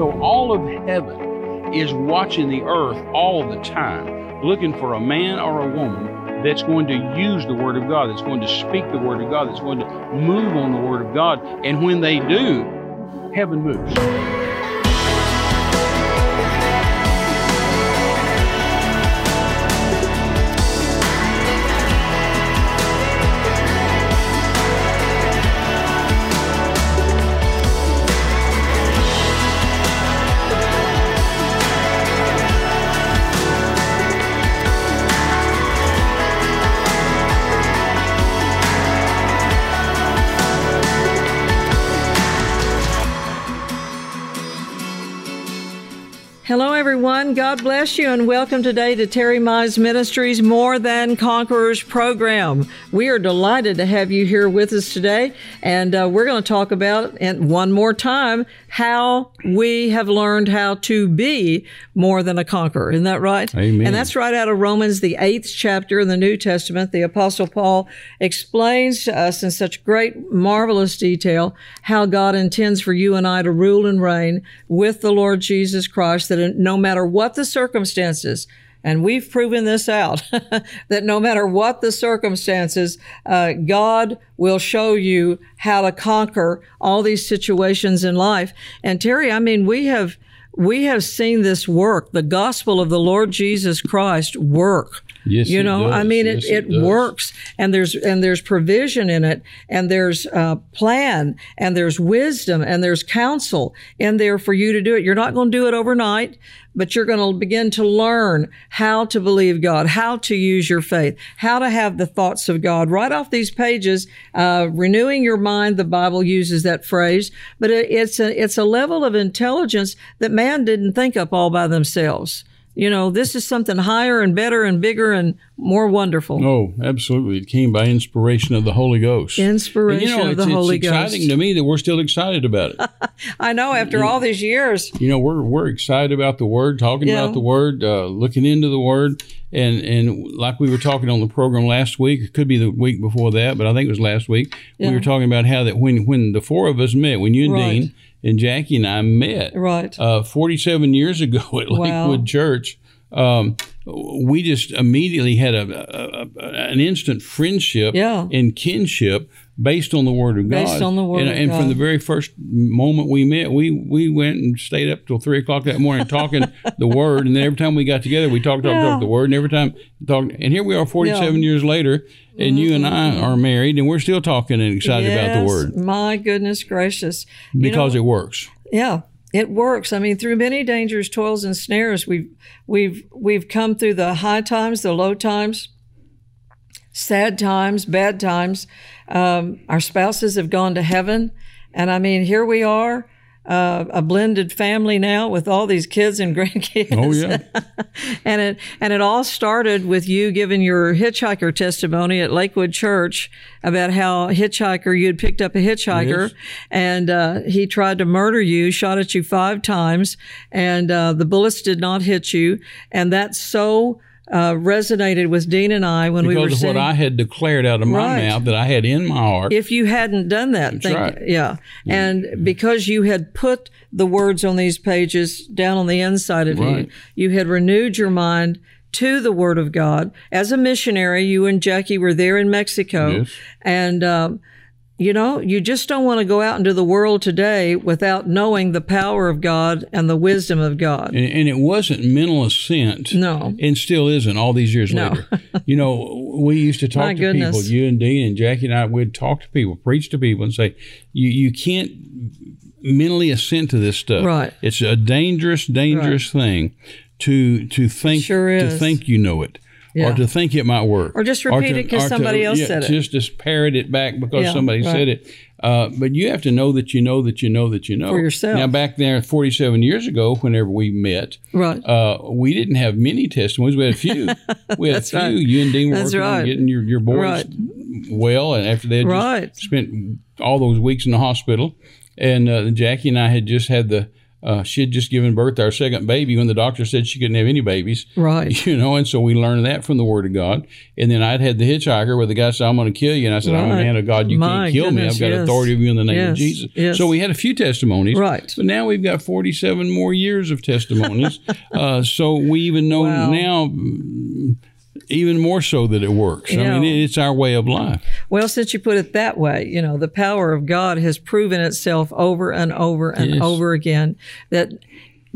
So all of heaven is watching the earth all the time, looking for a man or a woman that's going to use the Word of God, that's going to speak the Word of God, that's going to move on the Word of God. And when they do, heaven moves. God bless you, and welcome today to Terry Mize Ministries More Than Conquerors program. We are delighted to have you here with us today, and uh, we're going to talk about, and one more time, how we have learned how to be more than a conqueror. Isn't that right? Amen. And that's right out of Romans, the eighth chapter in the New Testament. The Apostle Paul explains to us in such great, marvelous detail how God intends for you and I to rule and reign with the Lord Jesus Christ, that no matter what the circumstances, and we've proven this out that no matter what the circumstances, uh, God will show you how to conquer all these situations in life. And Terry, I mean, we have we have seen this work, the gospel of the Lord Jesus Christ work. Yes, you it know. I mean, it, Yes, it, it does. works, and there's and there's provision in it, and there's uh, plan, and there's wisdom, and there's counsel in there for you to do it. You're not going to do it overnight, but you're going to begin to learn how to believe God, how to use your faith, how to have the thoughts of God right off these pages. Uh, renewing your mind, the Bible uses that phrase, but it, it's a it's a level of intelligence that man didn't think up all by themselves. You know, this is something higher and better and bigger and more wonderful. Oh, absolutely. It came by inspiration of the Holy Ghost. Inspiration And, you know, of the Holy it's exciting to me that we're still excited about it. I know after all these years. you know, we're we're excited about the Word, talking Yeah. about the Word, uh, looking into the Word, and and like we were talking on the program last week, it could be the week before that, but I think it was last week. Yeah. We were talking about how that when when the four of us met, when you and Right. Dean and Jackie and I met, Right. uh, 47 years ago at Wow. Lakewood Church, um, we just immediately had a, a, a an instant friendship Yeah. and kinship based on the Word of God. Based on the Word and, and from the very first moment we met, we we went and stayed up till three o'clock that morning talking the Word. And then every time we got together, we talked, talked, Yeah. talked the Word. And every time talked. And here we are, 47 years later, and you and I mm-hmm. are married, and we're still talking and excited about the Word My goodness gracious. You because know, it works. Yeah, it works. I mean, through many dangers, toils, and snares, we've we've we've come through the high times, the low times, sad times, bad times. Um, our spouses have gone to heaven, and I mean, here we are. Uh, a blended family now with all these kids and grandkids. Oh yeah. and it and it all started with you giving your hitchhiker testimony at Lakewood Church about how hitchhiker you had picked up a hitchhiker Yes. and uh, he tried to murder you, shot at you five times, and uh, the bullets did not hit you, and that's so uh, resonated with Dean and I when we were because of what I had declared out of my Right. mouth that I had in my heart. if you hadn't done that, think, right. yeah, and because you had put the words on these pages down on the inside of Right. you, you had renewed your mind to the Word of God. As a missionary, you and Jackie were there in Mexico, Yes. and um, you know you just don't want to go out into the world today without knowing the power of God and the wisdom of God. and, and it wasn't mental assent. No. And still isn't all these years No. later. you know, we used to talk My to goodness. people, you and Dean and Jackie and I would talk to people, preach to people and say, you, you can't mentally assent to this stuff. Right. It's a dangerous, dangerous thing to to think Sure to think you know it. Yeah. Or to think it might work, Or just repeat to- it 'cause or to- somebody else yeah, said it. Just just parrot it back because Yeah, somebody right. said it. Uh, but you have to know that you know that you know that you know For yourself. Now, back there, forty-seven years ago, whenever we met, Right. uh, we didn't have many testimonies. We had a few. We had a few. right. You and Dean were working on getting your, your boys Right. well, and after they had Right. just spent all those weeks in the hospital, and uh, Jackie and I had just had the uh, she had just given birth to our second baby when the doctor said she couldn't have any babies. Right. You know, and so we learned that from the Word of God. And then I'd had the hitchhiker where the guy said, I'm going to kill you. And I said, I'm a man of God. You My can't kill me. I've got yes. authority of you in the name Yes, of Jesus. yes. So we had a few testimonies. Right. But now we've got 47 more years of testimonies. uh, so we even know Wow. now, even more so that it works. I Yeah. mean, it's our way of life. Well, since you put it that way, you know, the power of God has proven itself over and over and Yes. over again that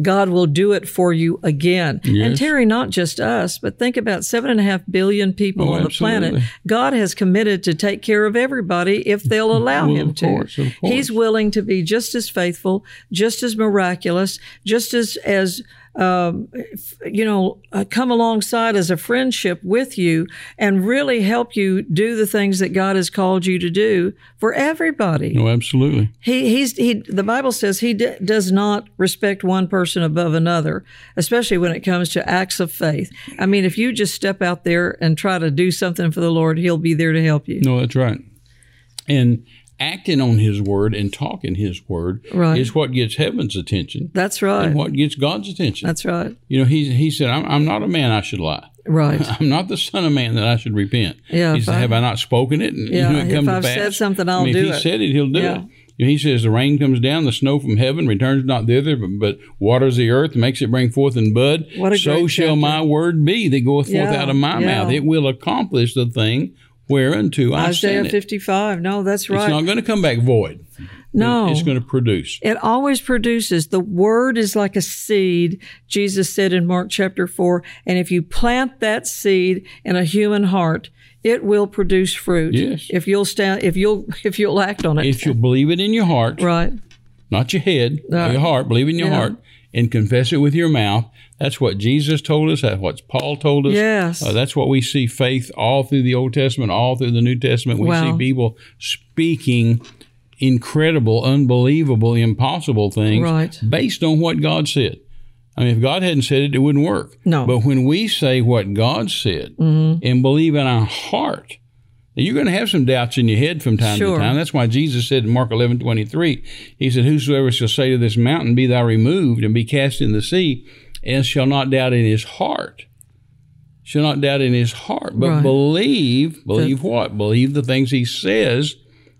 God will do it for you again. And Terry, not just us, but think about seven and a half billion people Oh, on the planet. God has committed to take care of everybody if they'll allow Well, him to. course. He's willing to be just as faithful, just as miraculous, just as as um, you know, uh, come alongside as a friendship with you and really help you do the things that God has called you to do for everybody. No, absolutely. He, he's, he, the Bible says he d- does not respect one person above another, especially when it comes to acts of faith. I mean, if you just step out there and try to do something for the Lord, he'll be there to help you. No, that's right. And acting on His word and talking His word Right. is what gets heaven's attention That's right. and what gets God's attention. That's right. you know, he he said, I'm, "I'm not a man I should lie. Right. I'm not the son of man that I should repent." Yeah, he said, "Have I not spoken it?" And Yeah, you know, it if I've pass? said something, I'll I mean, do if he it. said it, he'll do Yeah. it. You know, he says, "The rain comes down, the snow from heaven returns not thither, but, but waters the earth, makes it bring forth in bud. What a so shall chapter. my word be that goeth forth Yeah, out of my yeah. mouth. It will accomplish the thing whereunto I Isaiah sent it." 55. No, that's right. It's not going to come back void. no. It's going to produce. It always produces. The word is like a seed, Jesus said in Mark chapter 4. And if you plant that seed in a human heart, it will produce fruit. Yes. If you'll stand, if you'll, if you'll act on it. If you'll believe it in your heart, right. not your head, Right. your heart, believe in your Yeah. heart, and confess it with your mouth. That's what Jesus told us. That's what Paul told us. Yes. Uh, that's what we see faith all through the Old Testament, all through the New Testament. We Wow. see people speaking incredible, unbelievable, impossible things Right. based on what God said. I mean, if God hadn't said it, it wouldn't work. No. Mm-hmm. But when we say what God said and believe in our heart, now, you're going to have some doubts in your head from time Sure. to time. That's why Jesus said in Mark 11, 23, he said, Whosoever shall say to this mountain, Be thou removed and be cast in the sea, and shall not doubt in his heart. Shall not doubt in his heart, but Right. believe, believe what? Believe the things he says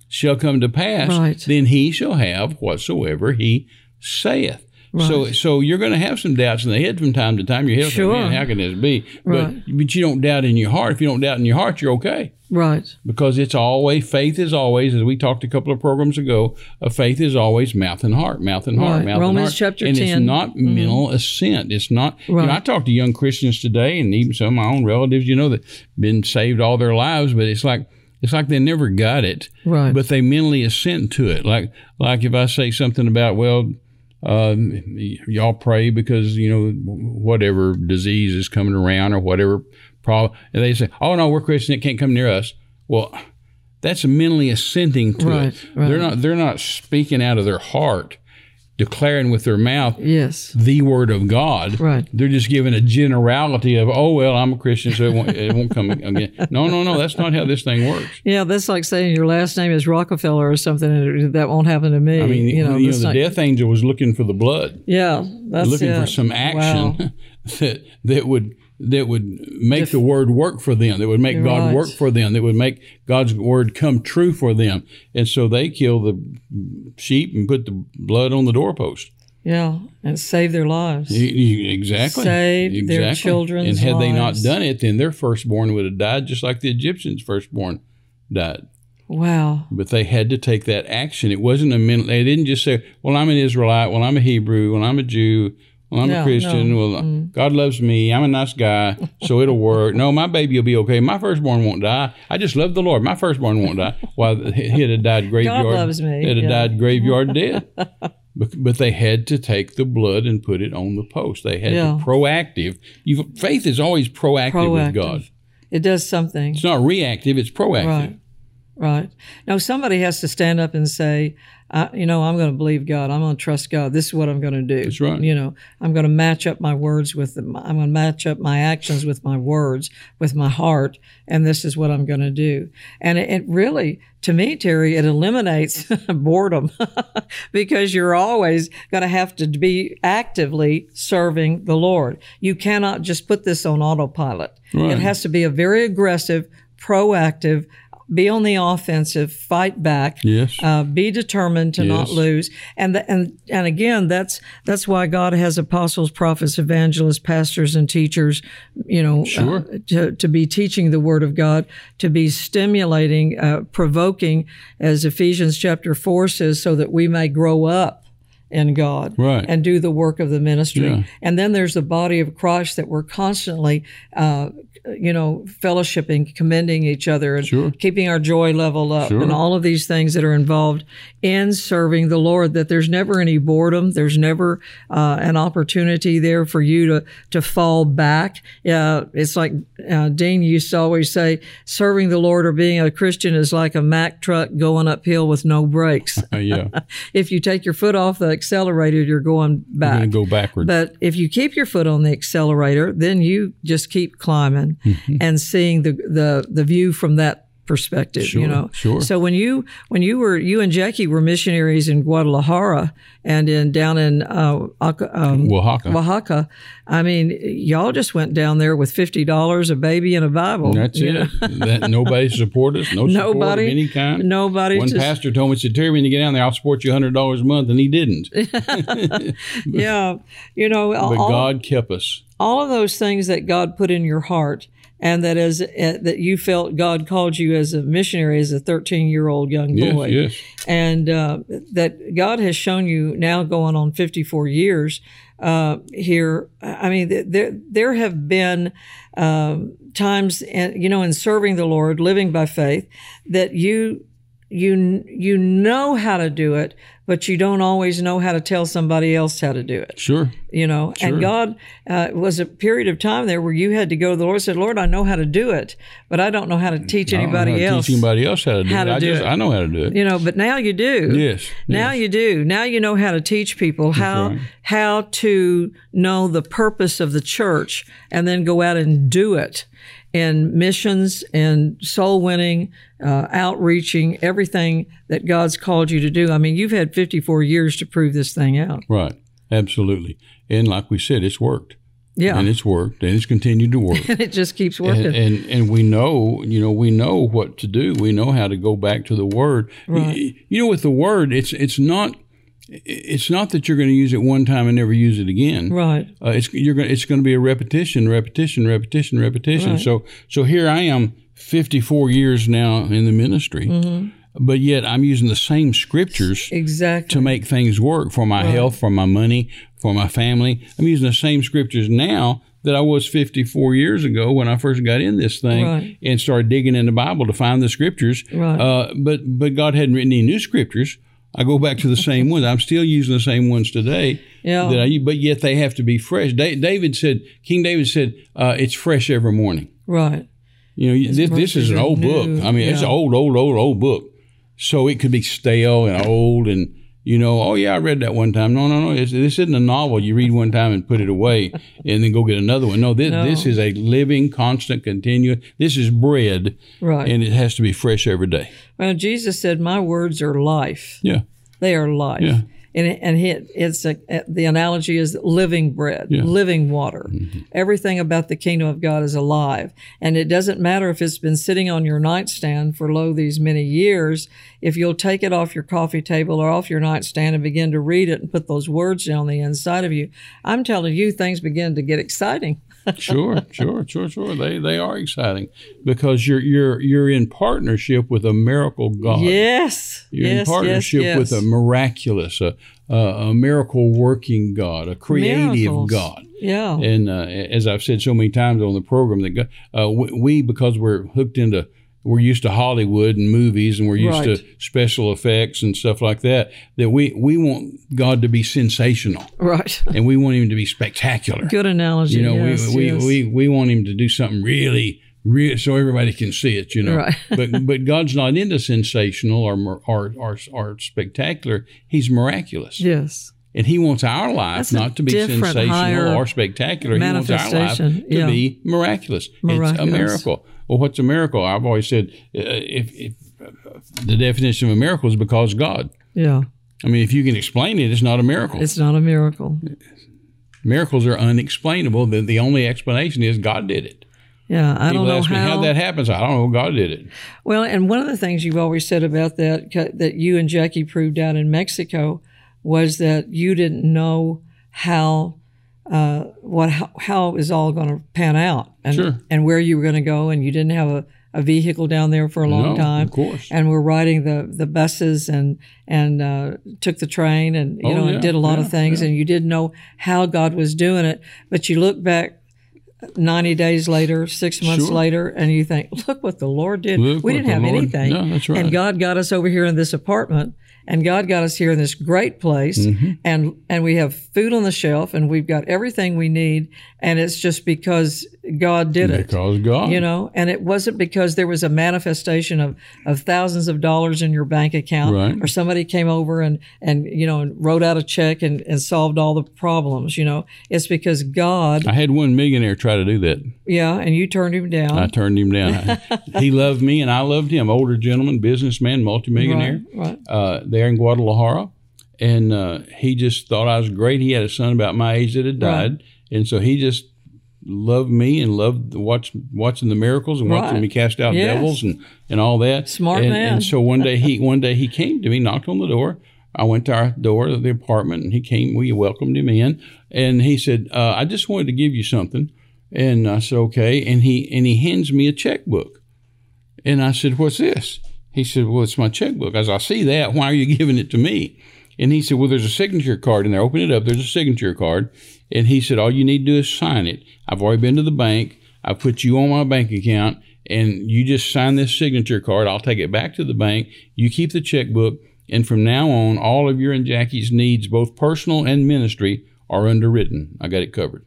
shall come to pass. Right. Then he shall have whatsoever he saith. So, so you're going to have some doubts in the head from time to time. Your head, Sure. man, how can this be? But Right. but you don't doubt in your heart. If you don't doubt in your heart, you're okay Right. because it's always faith is always as we talked a couple of programs ago a faith is always mouth and heart mouth and heart Right. mouth Romans and heart chapter and 10. it's not mm-hmm. mental assent it's not you know i talk to young christians today and even some of my own relatives you know that been saved all their lives but it's like it's like they never got it Right. but they mentally assent to it like like if i say something about well um, y'all pray because you know whatever disease is coming around or whatever problem, and they say, "Oh no, we're Christian; it can't come near us." Well, that's mentally assenting to Right, it. right. They're not they're not speaking out of their heart, declaring with their mouth Yes. the word of God. Right. They're just giving a generality of, "Oh well, I'm a Christian, so it won't, it won't come again." No, no, no, that's not how this thing works. Yeah, that's like saying your last name is Rockefeller or something, and that won't happen to me. I mean, you know, that's the not- death angel was looking for the blood. Yeah, that's looking it. for some action Wow. that that would that would make the word work for them, that would make God Right. work for them, that would make God's word come true for them. And so they kill the sheep and put the blood on the doorpost. Yeah, and save their lives. Exactly. Save their children's And had they not done it, then their firstborn would have died, just like the Egyptians' firstborn died. Wow. But they had to take that action. It wasn't a minute. They didn't just say, "Well, I'm an Israelite. Well, I'm a Hebrew. Well, I'm a Jew. Well, I'm No, a Christian. no. Well, mm-hmm. God loves me. I'm a nice guy, so it'll work." no, my baby will be okay. My firstborn won't die. I just love the Lord. My firstborn won't die. Well, he'd have died graveyard. God loves me, He'd have yeah. died graveyard dead. But, but they had to take the blood and put it on the post. They had Yeah. to proactive. You, faith is always proactive, with God. It does something. It's not reactive. It's proactive. Right. Right. Now, somebody has to stand up and say, I, you know, I'm going to believe God. I'm going to trust God. This is what I'm going to do. That's right. You know, I'm going to match up my words with them. I'm going to match up my actions with my words, with my heart, and this is what I'm going to do. And it, it really, to me, Terry, it eliminates boredom because you're always going to have to be actively serving the Lord. You cannot just put this on autopilot. Right. It has to be a very aggressive, proactive, be on the offensive, fight back, Yes. uh, be determined to not lose, and the, and and again, that's that's why God has apostles, prophets, evangelists, pastors, and teachers. You know, Sure. uh, to to be teaching the Word of God, to be stimulating, uh, provoking, as Ephesians chapter four says, so that we may grow up in God Right. and do the work of the ministry. Yeah. And then there's the body of Christ that we're constantly, uh, you know, fellowshipping, commending each other, and Sure. keeping our joy level up, Sure. and all of these things that are involved in serving the Lord. That there's never any boredom. There's never uh, an opportunity there for you to to fall back. Uh, it's like uh, Dean used to always say, serving the Lord or being a Christian is like a Mack truck going uphill with no brakes. Yeah. if you take your foot off the accelerator, you're going back. to go backward. But if you keep your foot on the accelerator, then you just keep climbing Mm-hmm. and seeing the, the the view from that perspective. Sure, you know. sure. So when you when you were you and Jackie were missionaries in Guadalajara and in down in uh, um, Oaxaca. Oaxaca, I mean, y'all just went down there with fifty dollars, a baby, and a Bible. That's it. that, nobody support us. No support Nobody- of any kind. Nobody. One just, pastor told me, said, Terry, when you get down there, I'll support you $100 a month. And he didn't. yeah, you know, But all, God kept us. All of those things that God put in your heart and that as uh, that you felt God called you as a missionary as a 13 year old young boy yes. and uh, that God has shown you now going on 54 years uh, here I mean there there have been um, times in, you know in serving the Lord living by faith that you you you know how to do it but you don't always know how to tell somebody else how to do it Sure. you know Sure. and god uh, was a period of time there where you had to go to the lord and said lord i know how to do it but i don't know how to teach I don't know how anybody to else Teach anybody else how to do how it. to I do just, it. I know how to do it. you know but now you do Yes. now yes. you do now you know how to teach people how right. how to know the purpose of the church and then go out and do it in missions and soul winning uh, outreaching everything that god's called you to do i mean you've had 54 years to prove this thing out Right. Absolutely. And like we said, it's worked. yeah And it's worked. And it's continued to work. and it just keeps working and, and and we know you know we know what to do we know how to go back to the word Right. you, you know with the word it's it's not it's not that you're going to use it one time and never use it again right uh, it's you're going it's going to be a repetition repetition repetition repetition Right. so so here i am 54 years now in the ministry Mm-hmm. but yet i'm using the same scriptures exactly to make things work for my health, for my money, for my family. I'm using the same scriptures now that I was 54 years ago when I first got in this thing Right. and started digging in the Bible to find the scriptures. Right. Uh, but but God hadn't written any new scriptures. I go back to the same ones. I'm still using the same ones today. Yeah. That I, but yet they have to be fresh. Da- David said, King David said, uh, it's fresh every morning. right You know, this, this is an old new. book. I mean, it's an old, old, old, old book. So it could be stale and old and, you know, oh, yeah, I read that one time. No, no, no. It's, this isn't a novel you read one time and put it away and then go get another one. No, this, No. this is a living, constant, continuous. This is bread right and it has to be fresh every day. well jesus said my words are life Yeah. they are life Yeah. And it, and he, it's a, the analogy is living bread Yeah. Mm-hmm. living water everything about the kingdom of god is alive and it doesn't matter if it's been sitting on your nightstand for lo these many years if you'll take it off your coffee table or off your nightstand and begin to read it and put those words on the inside of you i'm telling you things begin to get exciting sure, sure, sure, sure. They they are exciting because you're you're you're in partnership with a miracle God. yes You're yes in partnership yes, yes. with a miraculous, a, a, a miracle working God, a creative Miracles. God. yeah And uh, as I've said so many times on the program, that God, uh, we because we're hooked into we're used to Hollywood and movies, and we're used Right. to special effects and stuff like that. That we we want God to be sensational, right and we want Him to be spectacular. good analogy You know, yes, we, yes. we, we we want Him to do something really re- so everybody can see it, you know. Right. but but God's not into sensational or or or, or spectacular. He's miraculous, Yes. and He wants our life That's not to be sensational or spectacular. He wants our life to yeah. be miraculous. It's a miracle. Well, what's a miracle? I've always said uh, if, if uh, the definition of a miracle is because God. Yeah. I mean, if you can explain it, it's not a miracle. It's not a miracle. Miracles are unexplainable. The, the only explanation is God did it. Yeah. I People don't know ask me how. how that happens. I don't know. God did it. Well, and one of the things you've always said about that that you and Jackie proved out in Mexico was that you didn't know how uh, what how, how it was all going to pan out and Sure. and where you were going to go, and you didn't have a, a vehicle down there for a long No, time. of course. And we're riding the the buses and and uh, took the train and you Oh, know yeah, and did a lot yeah, of things, and you didn't know how God was doing it, but you look back 90 days later, six months Sure. later, and you think, look what the Lord did. Look we didn't have Lord- anything. No, right. And God got us over here in this apartment, and God got us here in this great place, Mm-hmm. and and we have food on the shelf, and we've got everything we need, and it's just because God did it. Because God. You know, and it wasn't because there was a manifestation of, of thousands of dollars in your bank account, Right. or somebody came over and, and you know and wrote out a check and, and solved all the problems. You know, it's because God, I had one millionaire try to do that. yeah, and you turned him down. I turned him down. he loved me, and I loved him. Older gentleman, businessman, multimillionaire, Right, right. Uh, there in Guadalajara, and uh, he just thought I was great. He had a son about my age that had died, Right. And so he just loved me and loved watch, watching the miracles and watching Right. me cast out Yes. devils and, and all that. Smart and, man. And so one day he one day he came to me, knocked on the door. I went to our door of the apartment, and he came. We welcomed him in, and he said, uh, "I just wanted to give you something." And I said, "Okay." And he and he hands me a checkbook, and I said, "What's this?" He said, "Well, it's my checkbook." I said, "I see that. Why are you giving it to me?" And he said, "Well, there's a signature card in there. Open it up. There's a signature card." And he said, "All you need to do is sign it. I've already been to the bank. I put you on my bank account, and you just sign this signature card. I'll take it back to the bank. You keep the checkbook, and from now on, all of your and Jackie's needs, both personal and ministry, are underwritten. I got it covered."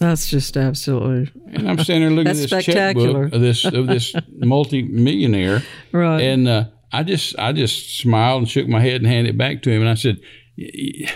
That's just absolutely And I'm standing there looking at this checkbook of this of this multi-millionaire, right. and uh, I just I just smiled and shook my head and handed it back to him, and I said, "Y- y-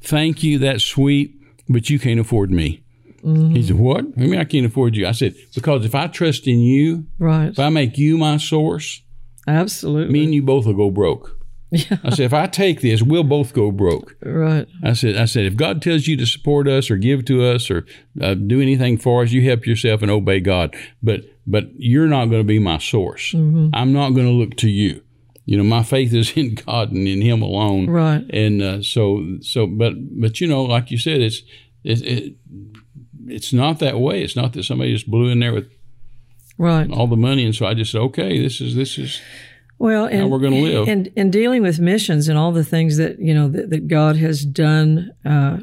"Thank you, that's sweet, but you can't afford me." He said, "What? I mean, I can't afford you." I said, "Because if I trust in you, right. if I make you my source, Absolutely. me and you both will go broke." Yeah. I said, "If I take this, we'll both go broke." right. I said, I said, if God tells you to support us or give to us or uh, do anything for us, you help yourself and obey God. But but you're not going to be my source. I'm not going to look to you. You know, my faith is in God and in Him alone. Right. And uh, so so, but but you know, like you said, it's it, it it's not that way. It's not that somebody just blew in there with Right. all the money, and so I just said, okay, this is this is Well, and, how we're going to live. and in dealing with missions and all the things that you know that, that God has done uh,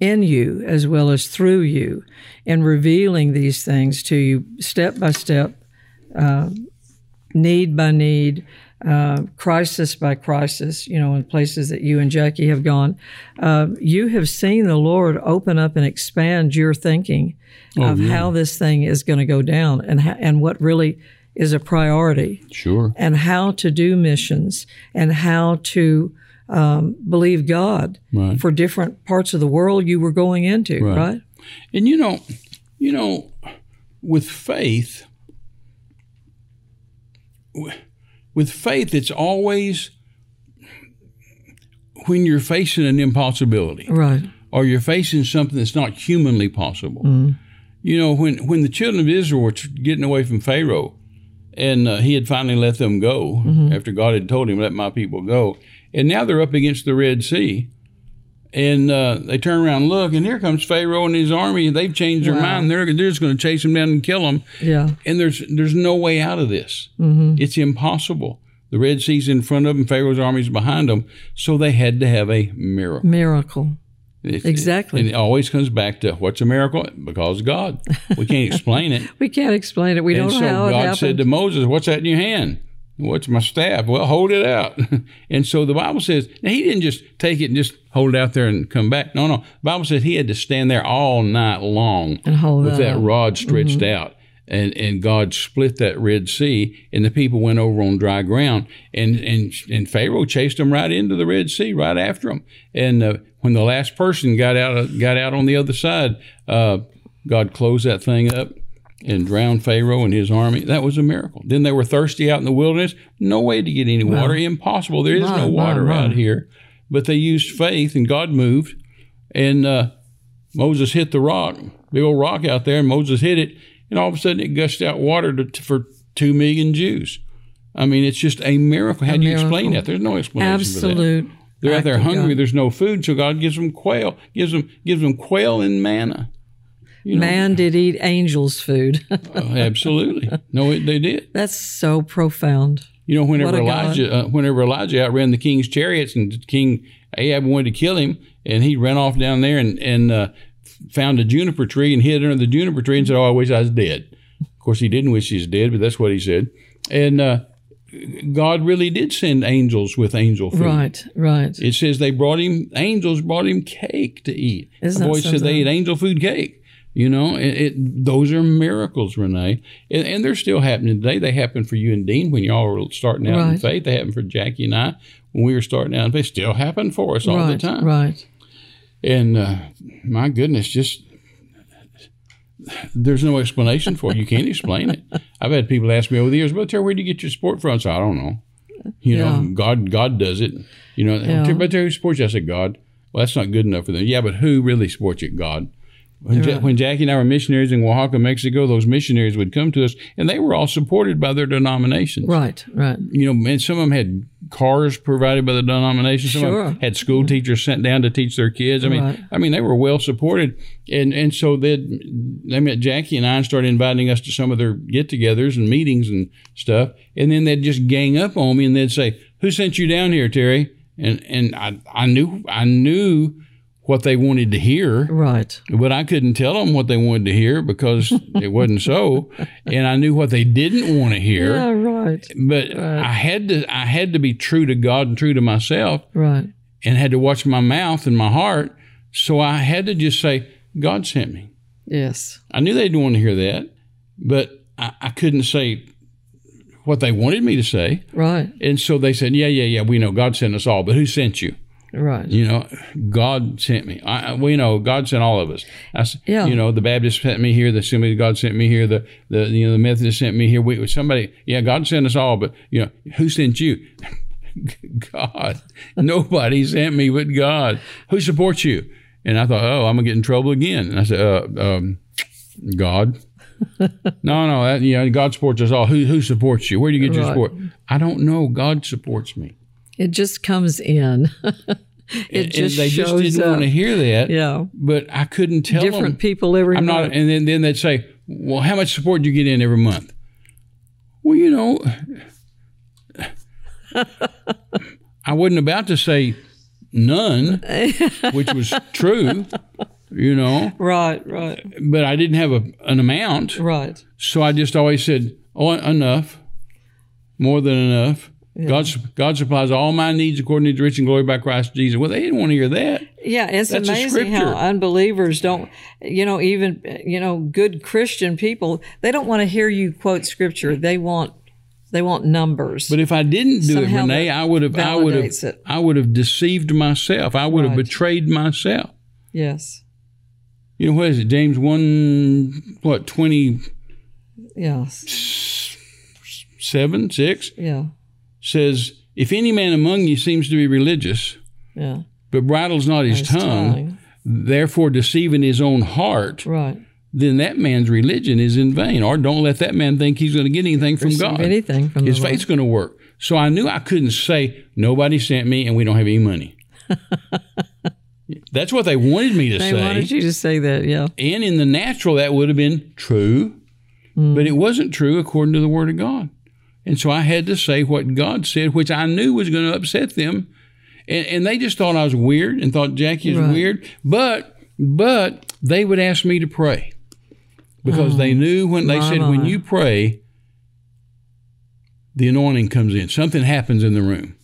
in you as well as through you, and revealing these things to you step by step, uh, need by need, uh, crisis by crisis. You know, in places that you and Jackie have gone, uh, you have seen the Lord open up and expand your thinking of how this thing is going to go down and how, and what really is a priority sure. and how to do missions and how to um, believe God Right. for different parts of the world you were going into, Right. right? And you know, you know, with faith, w- with faith, it's always when you're facing an impossibility Right. or you're facing something that's not humanly possible. You know, when when the children of Israel were getting away from Pharaoh, and uh, he had finally let them go after God had told him, "Let my people go," and now they're up against the Red Sea. And uh, they turn around and look, and here comes Pharaoh and his army. And they've changed their Wow. mind. They're, they're just going to chase him down and kill him. Yeah. And there's there's no way out of this. It's impossible. The Red Sea's in front of them. Pharaoh's army's behind them. So they had to have a miracle. Miracle. Exactly. And it always comes back to what's a miracle? Because God. We can't explain it. We can't explain it. We and don't so know how it God happened. said to Moses, What's that in your hand? What's my staff? Well, hold it out. and so the Bible says, now he didn't just take it and just hold it out there and come back. No, no. The Bible says he had to stand there all night long And hold with it that rod stretched out. and and God split that Red Sea, and the people went over on dry ground, and and and Pharaoh chased them right into the Red Sea, right after them. And uh, when the last person got out got out on the other side, uh, God closed that thing up and drowned Pharaoh and his army. That was a miracle. Then they were thirsty out in the wilderness. No way to get any water. Impossible. There is no water out here. But they used faith, and God moved, and uh, Moses hit the rock, big old rock out there, and Moses hit it, and all of a sudden it gushed out water to, for two million Jews. I mean, it's just a miracle. How do you explain that? There's no explanation for that. Absolute. They're out there hungry. God. There's no food, so God gives them quail, gives them gives them quail and manna. You know, Man did eat angels' food. uh, absolutely. No, it, they did. That's so profound. You know, whenever What a God. Elijah, uh, whenever Elijah outran the king's chariots, and King Ahab wanted to kill him, and he ran off down there and and uh, found a juniper tree and hid under the juniper tree and said, "Oh, I wish I was dead." Of course, he didn't wish he was dead, but that's what he said. And uh, God really did send angels with angel food. Right, right. It says they brought him angels brought him cake to eat. Isn't that always said they ate angel food cake. You know, it, it those are miracles, Renee, and, and they're still happening today. They happen for you and Dean when y'all were starting out in faith. They happened for Jackie and I when we were starting out in faith. Still happen for us all right, the time. right. And uh, my goodness, just there's no explanation for it. You can't explain it. I've had people ask me over the years, "But Terry, where do you get your sport from?" So I don't know. You know, God, God does it. You know, Yeah. but Terry, who supports you? I said, God. Well, that's not good enough for them. Yeah, but who really supports you? God. When, Ja- when Jackie and I were missionaries in Oaxaca, Mexico, those missionaries would come to us, and they were all supported by their denominations Right, right. you know, and some of them had cars provided by the denomination. Some of Sure. them had school mm-hmm. teachers sent down to teach their kids. I mean, Right. I mean, they were well supported, and and so they they met Jackie and I and started inviting us to some of their get-togethers and meetings and stuff. And then they'd just gang up on me and they'd say, "Who sent you down here, Terry?" And and I I knew I knew what they wanted to hear. Right. But I couldn't tell them what they wanted to hear because it wasn't so, and I knew what they didn't want to hear Yeah, right. but I had to I had to be true to God and true to myself Right. and had to watch my mouth and my heart. So I had to just say, God sent me. Yes. I knew they didn't want to hear that, but I, I couldn't say what they wanted me to say. Right. And so they said, Yeah, yeah, yeah, we know God sent us all, but who sent you? Right. You know, God sent me. I, we know God sent all of us. I, Yeah. You know, the Baptist sent me here. The Assembly God sent me here. The the you know the Methodist sent me here. We somebody. Yeah, God sent us all. But you know, who sent you? God. Nobody sent me but God. Who supports you? And I thought, oh, I'm gonna get in trouble again. And I said, uh, um, God. no, no, that, yeah, God supports us all. Who who supports you? Where do you get your support? I don't know. God supports me. It just comes in. it And just they just didn't up. want to hear that. yeah. But I couldn't tell Different them. people every I'm not, and then, then they'd say, "Well, how much support do you get in every month?" Well, you know, I wasn't about to say none, which was true, you know, Right, right, but I didn't have a, an amount, right. so I just always said, "Oh, enough, more than enough." God, God supplies all my needs according to His rich and glory by Christ Jesus. Well, they didn't want to hear that. Yeah, it's That's amazing how unbelievers don't, you know, even, you know, good Christian people, they don't want to hear you quote scripture. They want, they want numbers. But if I didn't do it, Renee, I would have, I would have, it. I would have deceived myself. I would have betrayed myself. yes. You know what is it? James one, what twenty Yeah. seven, six Yeah. Says, "If any man among you seems to be religious, Yeah. but bridles not his, His tongue, tongue. therefore deceiving his own heart, Right. then that man's religion is in vain. Or don't let that man think he's going to get anything from God. anything from His faith's going to work. So I knew I couldn't say nobody sent me and we don't have any money. That's what they wanted me to They say. wanted you to say that. Yeah. And in the natural, that would have been true, hmm. but it wasn't true according to the Word of God. And so I had to say what God said, which I knew was going to upset them. And, and they just thought I was weird and thought Jackie is Right. weird. But but they would ask me to pray because they oh, knew when they said when you pray, the anointing comes in. Something happens in the room.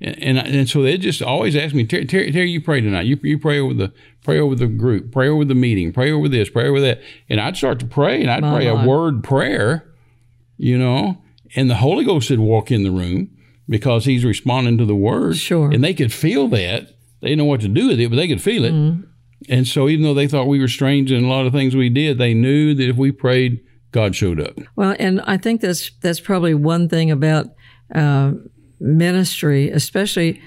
And, and, and so they just always ask me, Terry, Terry, Terry, you pray tonight. You, you pray over the pray over the group, pray over the meeting, pray over this, pray over that. And I'd start to pray, and I'd My pray God. a word prayer, you know, and the Holy Ghost would walk in the room because He's responding to the word. Sure. And they could feel that. They didn't know what to do with it, but they could feel it. Mm-hmm. And so, even though they thought we were strange in a lot of things we did, they knew that if we prayed, God showed up. Well, and I think that's that's probably one thing about uh, ministry, especially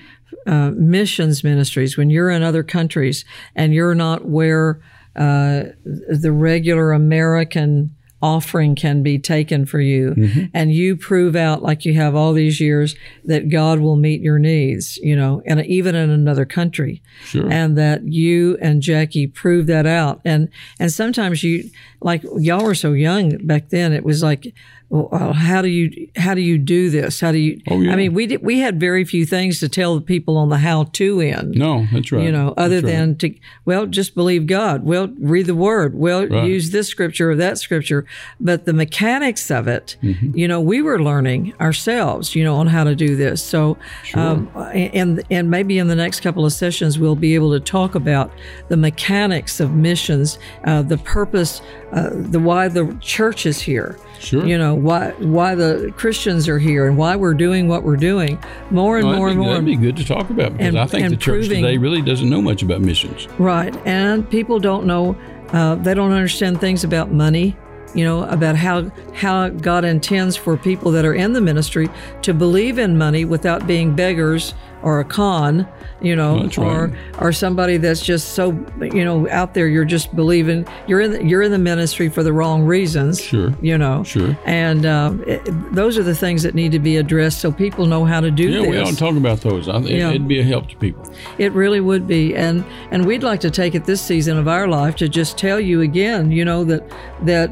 uh, missions ministries. When you're in other countries and you're not where uh, the regular American offering can be taken for you, mm-hmm. and you prove out like you have all these years that God will meet your needs, you know, and even in another country Sure. and that you and Jackie proved that out. And and sometimes you like y'all were so young back then. It was like, well, how do you how do you do this? How do you? Oh, yeah. I mean, we did, we had very few things to tell the people on the how to end. no, that's right. You know, other That's right. than to, well, just believe God. Well, read the word. Well, Right. use this scripture or that scripture. But the mechanics of it, Mm-hmm. you know, we were learning ourselves, you know, on how to do this. So, um, and, and maybe in the next couple of sessions, we'll be able to talk about the mechanics of missions, uh, the purpose, uh, the why the church is here. Sure. You know, why, why the Christians are here and why we're doing what we're doing more and Well, more that'd, and more. that'd be good to talk about because And- I think the church proving- today really doesn't know much about missions. Right. And people don't know, uh, they don't understand things about money, you know, about how, how God intends for people that are in the ministry to believe in money without being beggars or a con, you know, That's or, right. or somebody that's just so, you know, out there, you're just believing, you're in, the, you're in the ministry for the wrong reasons. Sure. You know, Sure. and um, it, those are the things that need to be addressed so people know how to do Yeah, this. we don't talk about those. I, it, Yeah. It'd be a help to people. It really would be, and and we'd like to take it this season of our life to just tell you again, you know that that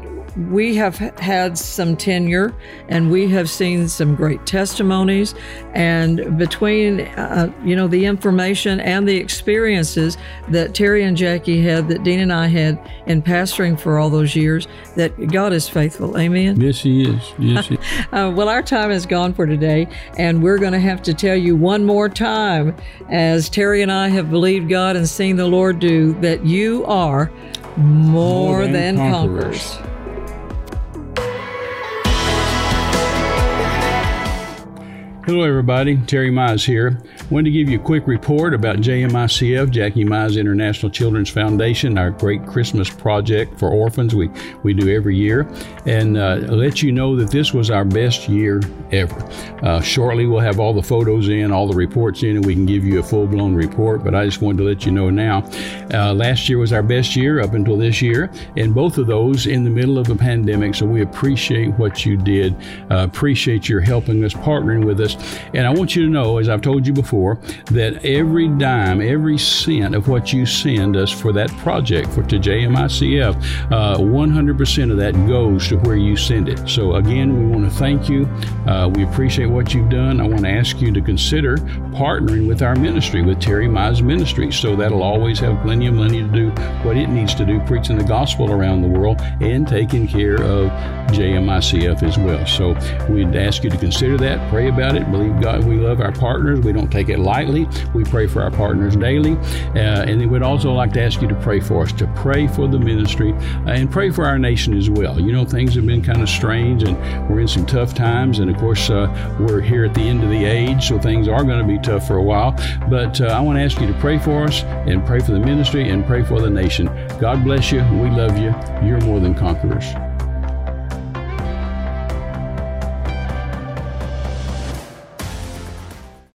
we have had some tenure and we have seen some great testimonies, and between uh, you know the information and the experiences that Terry and Jackie had, that Dean and I had in pastoring for all those years, that God is faithful. Amen. Yes, he is. Yes, he Uh, well, our time is gone for today, and we're going to have to tell you one more time, as Terry and I have believed God and seen the Lord do, that you are more, More than, than conquerors. conquerors. Hello, everybody. Terry Mize here. Wanted to give you a quick report about JMICF, Jackie Mize International Children's Foundation, our great Christmas project for orphans we, we do every year, and uh, let you know that this was our best year ever. Uh, shortly, we'll have all the photos in, all the reports in, and we can give you a full blown report, but I just wanted to let you know now. Uh, last year was our best year up until this year, and both of those in the middle of a pandemic, so we appreciate what you did, uh, appreciate your helping us, partnering with us. And I want you to know, as I've told you before, that every dime, every cent of what you send us for that project for to JMICF, uh, 100% of that goes to where you send it. So again, we want to thank you. Uh, we appreciate what you've done. I want to ask you to consider partnering with our ministry, with Terry Mize Ministry. So that'll always have plenty of money to do what it needs to do, preaching the gospel around the world and taking care of JMICF as well. So we'd ask you to consider that, pray about it, believe God. We love our partners. We don't take it lightly. We pray for our partners daily. Uh, and we'd also like to ask you to pray for us, to pray for the ministry uh, and pray for our nation as well. You know, things have been kind of strange and we're in some tough times. And of course, uh, we're here at the end of the age, so things are going to be tough for a while. But uh, I want to ask you to pray for us and pray for the ministry and pray for the nation. God bless you. We love you. You're more than conquerors.